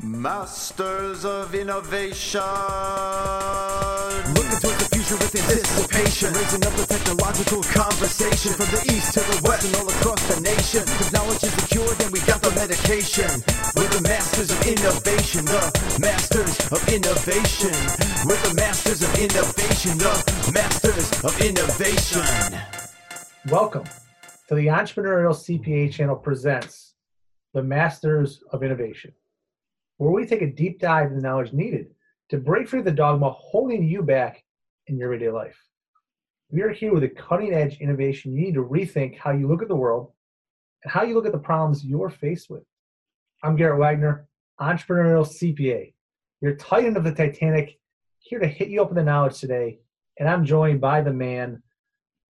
Masters of Innovation. Looking towards the future with anticipation, raising up the technological conversation from the east to the west and all across the nation. If knowledge is the cure, then we got the medication. We're the masters of innovation, the masters of innovation. We're the masters of innovation, the masters of innovation. Welcome to the Entrepreneurial CPA channel presents the Masters of Innovation, where we take a deep dive into the knowledge needed to break free the dogma holding you back in your everyday life. We are here with a cutting edge innovation you need to rethink how you look at the world and how you look at the problems you're faced with. I'm Garrett Wagner, Entrepreneurial CPA, your titan of the Titanic, here to hit you up with the knowledge today. And I'm joined by the man,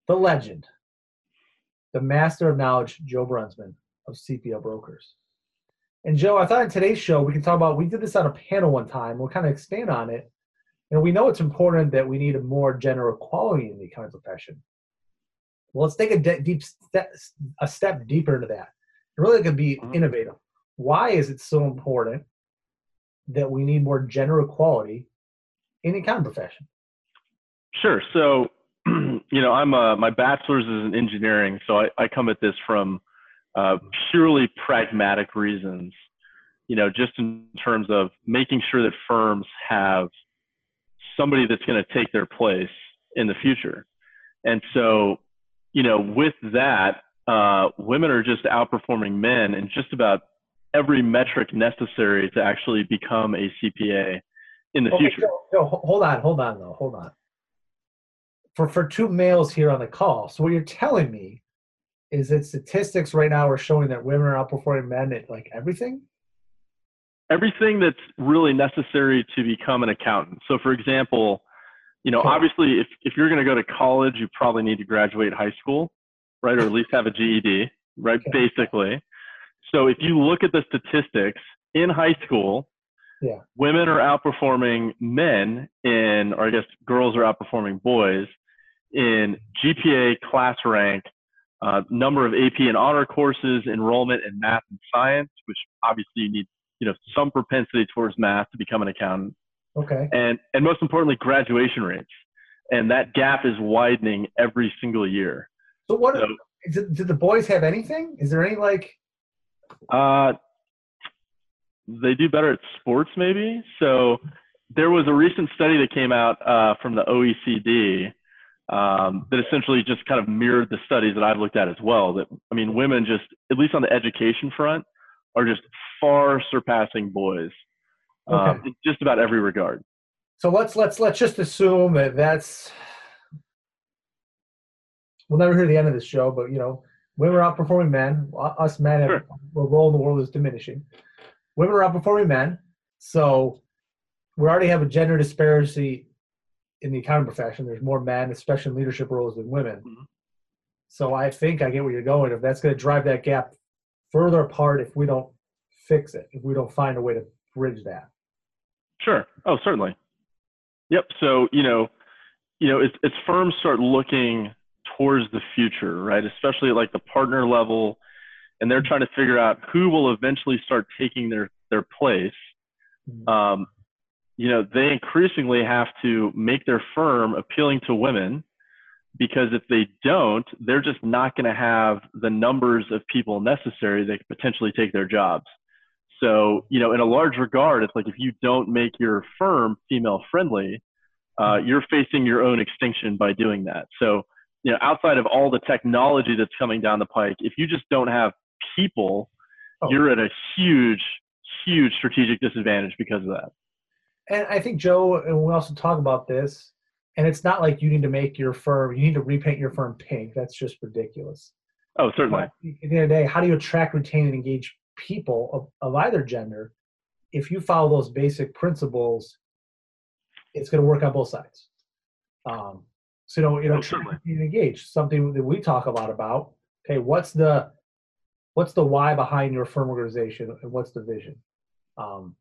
the legend, the master of knowledge, Joe Brunsman of CPL Brokers. And Joe, I thought in today's show we can talk about. We did this on a panel one time. We'll kind of expand on it. And we know it's important that we need a more gender equality in the accounting profession. Well, let's take a de- deep step, a step deeper into that. It really could be Mhm. innovative. Why is it so important that we need more gender equality in the accounting profession? Sure. So, you know, I'm uh, my bachelor's is in engineering, so I, I come at this from uh, purely pragmatic reasons. You know, just in terms of making sure that firms have somebody that's going to take their place in the future. And so, you know, with that, uh, women are just outperforming men in just about every metric necessary to actually become a CPA in the Okay, future. Joe, ho- hold on, hold on, though, hold on. For for two males here on the call, so what you're telling me is that statistics right now are showing that women are outperforming men at like everything. everything that's really necessary to become an accountant. So, for example, you know, Okay. obviously, if, if you're going to go to college, you probably need to graduate high school, right? Or at least have a GED, right? Okay. Basically. So, if you look at the statistics in high school, Yeah. women are outperforming men in, or I guess girls are outperforming boys in GPA, class rank, uh, number of AP and honor courses, enrollment in math and science, which obviously you need, you know, some propensity towards math to become an accountant, Okay. and and most importantly, graduation rates, and that gap is widening every single year. So what? So- is did the boys have anything? Is there any like? Uh, they do better at sports, maybe. So there was a recent study that came out uh, from the OECD um, that essentially just kind of mirrored the studies that I've looked at as well. That I mean, women just, at least on the education front, are just far surpassing boys um, Okay. in just about every regard. So let's let's let's just assume that that's. We'll never hear the end of this show, but you know, women are outperforming men. Us men, have, Sure. our role in the world is diminishing. Women are outperforming men, so we already have a gender disparity in the accounting profession. There's more men, especially in leadership roles, than women. Mhm. So I think I get where you're going. If that's going to drive that gap further apart, if we don't fix it, if we don't find a way to bridge that. Sure. Oh, certainly. Yep. So you know, you know, as, as firms start looking towards the future, right, especially at like the partner level, and they're trying to figure out who will eventually start taking their their place. Mhm. Um, you know, they increasingly have to make their firm appealing to women because if they don't, they're just not going to have the numbers of people necessary that could potentially take their jobs. So, you know, in a large regard, it's like if you don't make your firm female friendly, uh, you're facing your own extinction by doing that. So, you know, outside of all the technology that's coming down the pike, if you just don't have people, Oh. you're at a huge, huge strategic disadvantage because of that. And I think Joe, and we also talk about this, and it's not like you need to make your firm, you need to repaint your firm pink. That's just ridiculous. Oh, certainly. But at the end of the day, how do you attract, retain, and engage people of, of either gender? If you follow those basic principles, it's going to work on both sides. Um, so you know, you know, Oh, attract, certainly. retain, and engage something that we talk a lot about. Okay, what's the what's the why behind your firm organization, and what's the vision? Um,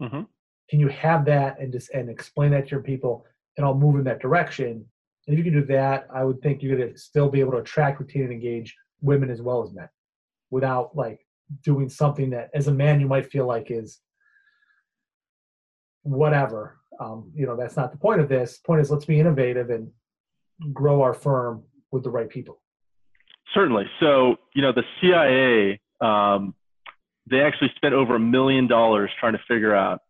hmm can you have that and just and explain that to your people and I'll move in that direction. And if you can do that, I would think you're gonna still be able to attract, retain, and engage women as well as men without like doing something that as a man you might feel like is whatever. Um, you know, that's not the point of this. Point is, let's be innovative and grow our firm with the right people. Certainly. So, you know, the CIA, um, they actually spent over a million dollars trying to figure out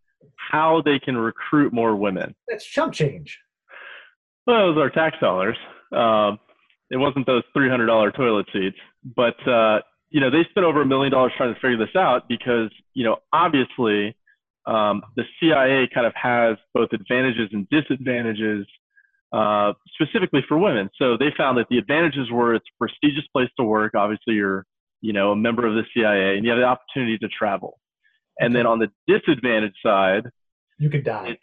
how they can recruit more women. That's chump change. Well, those are tax dollars. Um, it wasn't those $300 toilet seats, but uh, you know they spent over a million dollars trying to figure this out because you know obviously um, the CIA kind of has both advantages and disadvantages uh, specifically for women. So they found that the advantages were it's a prestigious place to work. Obviously, you're you know a member of the CIA and you have the opportunity to travel. And then on the disadvantage side, you could die. It,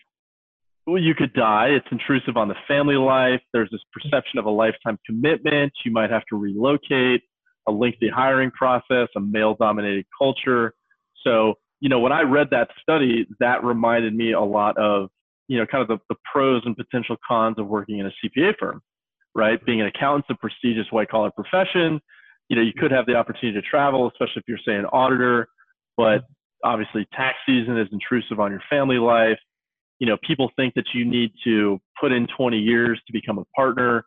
well, you could die. It's intrusive on the family life. There's this perception of a lifetime commitment. You might have to relocate, a lengthy hiring process, a male dominated culture. So, you know, when I read that study, that reminded me a lot of, you know, kind of the, the pros and potential cons of working in a CPA firm, right? Being an accountant's a prestigious white collar profession. You know, you could have the opportunity to travel, especially if you're, say, an auditor, but obviously tax season is intrusive on your family life. You know people think that you need to put in 20 years to become a partner.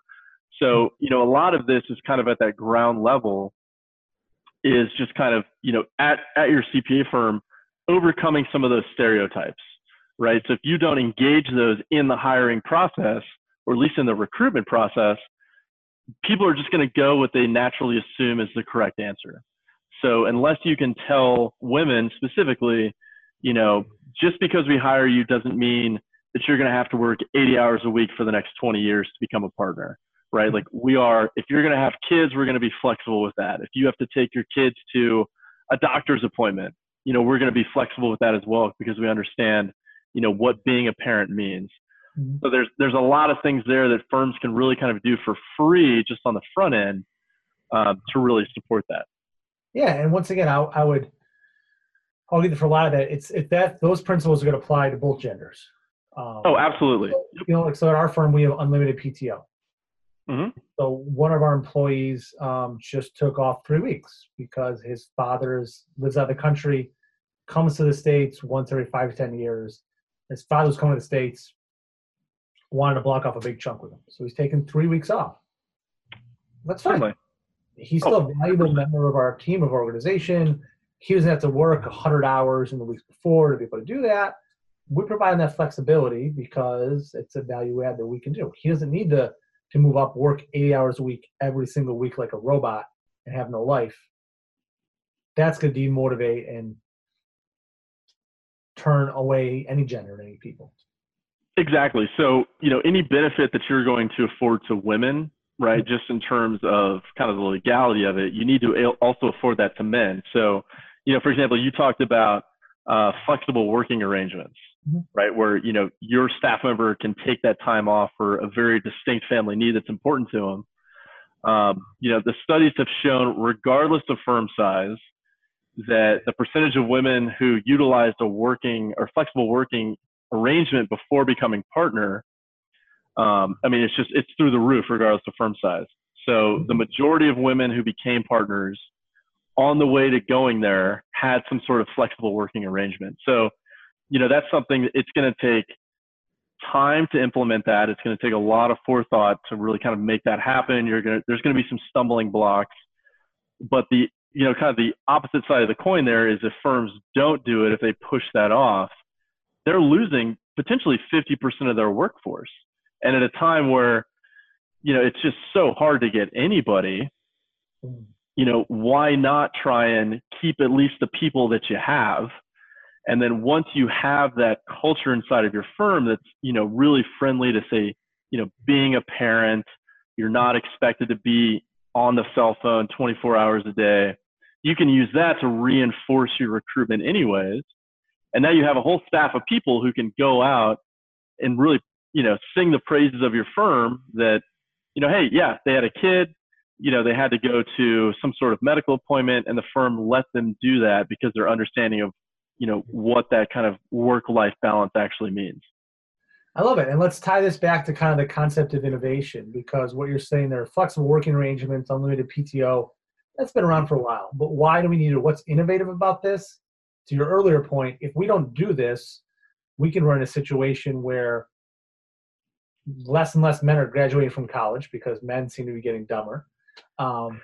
So you know a lot of this is kind of at that ground level is just kind of you know at at your cpa firm overcoming some of those stereotypes right? So if you don't engage those in the hiring process or at least in the recruitment process people are just going to go what they naturally assume is the correct answer so unless you can tell women specifically you know just because we hire you doesn't mean that you're going to have to work 80 hours a week for the next 20 years to become a partner right? Like we are if you're going to have kids we're going to be flexible with that. If you have to take your kids to a doctor's appointment you know we're going to be flexible with that as well because we understand you know what being a parent means. Mm-hmm. so there's there's a lot of things there that firms can really kind of do for free just on the front end um, to really support that yeah and once again I, I would I'll for a lot of that. It's if that those principles are going to apply to both genders. Um, oh, absolutely. So, you know, like so at our firm we have unlimited PTO. Mm-hmm. So one of our employees um, just took off three weeks because his father lives out of the country, comes to the states once every five to ten years. His father's coming to the states, wanted to block off a big chunk with him, so he's taking three weeks off. That's fine. Certainly. He's still oh, a valuable member of our team of our organization he doesn't have to work 100 hours in the weeks before to be able to do that. We provide that flexibility because it's a value add that we can do. He doesn't need to, to move up, work 80 hours a week every single week like a robot and have no life. That's going to demotivate and turn away any gender and any people. Exactly. So, you know, any benefit that you're going to afford to women, right, just in terms of kind of the legality of it, you need to also afford that to men. So, you know, for example, you talked about uh, flexible working arrangements, mm-hmm. right? Where, you know, your staff member can take that time off for a very distinct family need that's important to them. Um, you know, the studies have shown, regardless of firm size, that the percentage of women who utilized a working or flexible working arrangement before becoming partner, um, I mean, it's just, it's through the roof regardless of firm size. So mm-hmm. the majority of women who became partners on the way to going there had some sort of flexible working arrangement. So, you know, that's something that it's going to take time to implement that. It's going to take a lot of forethought to really kind of make that happen. You're going to, there's going to be some stumbling blocks, but the, you know, kind of the opposite side of the coin there is if firms don't do it, if they push that off, they're losing potentially 50% of their workforce. And at a time where, you know, it's just so hard to get anybody, mm. you know, why not try and keep at least the people that you have? And then once you have that culture inside of your firm that's, you know, really friendly to say, you know, being a parent, you're not expected to be on the cell phone 24 hours a day. You can use that to reinforce your recruitment anyways. And now you have a whole staff of people who can go out and really, you know, sing the praises of your firm that, you know, hey, yeah, they had a kid, you know, they had to go to some sort of medical appointment and the firm let them do that because their understanding of, you know, what that kind of work life balance actually means. I love it. And let's tie this back to kind of the concept of innovation because what you're saying there, flexible working arrangements, unlimited PTO, that's been around for a while. But why do we need it? What's innovative about this? To your earlier point, if we don't do this, we can run a situation where less and less men are graduating from college because men seem to be getting dumber. Um,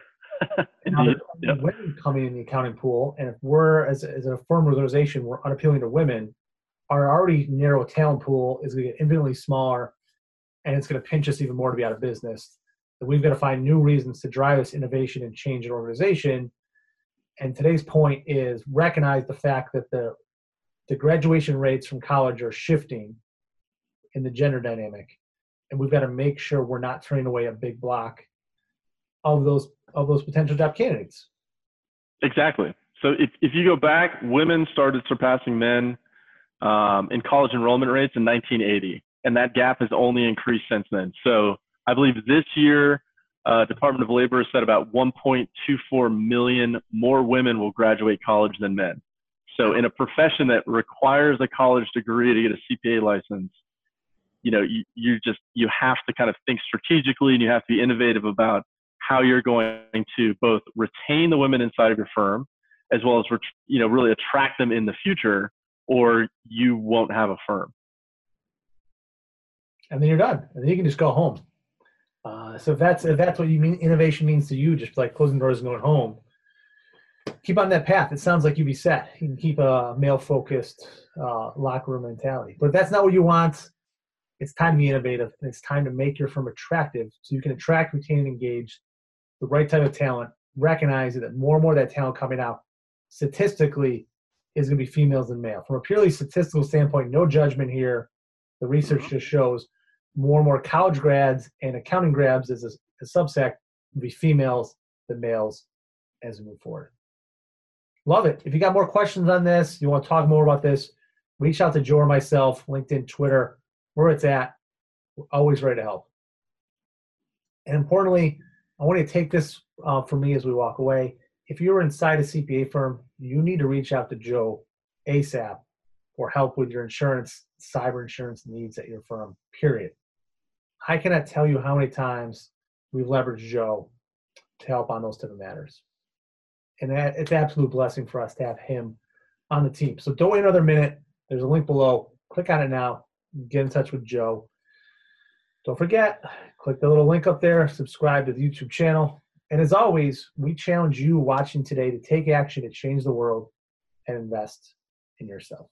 Indeed. Yep. women coming in the accounting pool, and if we're as, as a firm organization, we're unappealing to women, our already narrow talent pool is going to get infinitely smaller, and it's going to pinch us even more to be out of business. And we've got to find new reasons to drive this innovation and change an organization. And today's point is recognize the fact that the the graduation rates from college are shifting in the gender dynamic, and we've got to make sure we're not turning away a big block of those of those potential job candidates. Exactly. So if, if you go back, women started surpassing men um, in college enrollment rates in 1980, and that gap has only increased since then. So I believe this year, uh, Department of Labor said about 1.24 million more women will graduate college than men. So in a profession that requires a college degree to get a CPA license, you know, you, you just you have to kind of think strategically, and you have to be innovative about how you're going to both retain the women inside of your firm as well as you know really attract them in the future or you won't have a firm. And then you're done. And then you can just go home. Uh, so if that's if that's what you mean innovation means to you just like closing doors and going home keep on that path. It sounds like you'd be set. You can keep a male focused uh, locker room mentality. But if that's not what you want it's time to be innovative and it's time to make your firm attractive so you can attract retain and engage the right type of talent, recognizing that more and more of that talent coming out statistically is going to be females than male. From a purely statistical standpoint, no judgment here. The research mm-hmm. just shows more and more college grads and accounting grads as a, a subsect will be females than males as we move forward. Love it. If you got more questions on this, you want to talk more about this, reach out to Joe or myself, LinkedIn, Twitter, where it's at. We're always ready to help. And importantly, I want you to take this uh, from me as we walk away. If you're inside a CPA firm, you need to reach out to Joe ASAP for help with your insurance, cyber insurance needs at your firm, period. I cannot tell you how many times we've leveraged Joe to help on those type of matters. And that, it's an absolute blessing for us to have him on the team. So don't wait another minute. There's a link below. Click on it now. Get in touch with Joe. Don't forget, click the little link up there, subscribe to the YouTube channel. And as always, we challenge you watching today to take action to change the world and invest in yourself.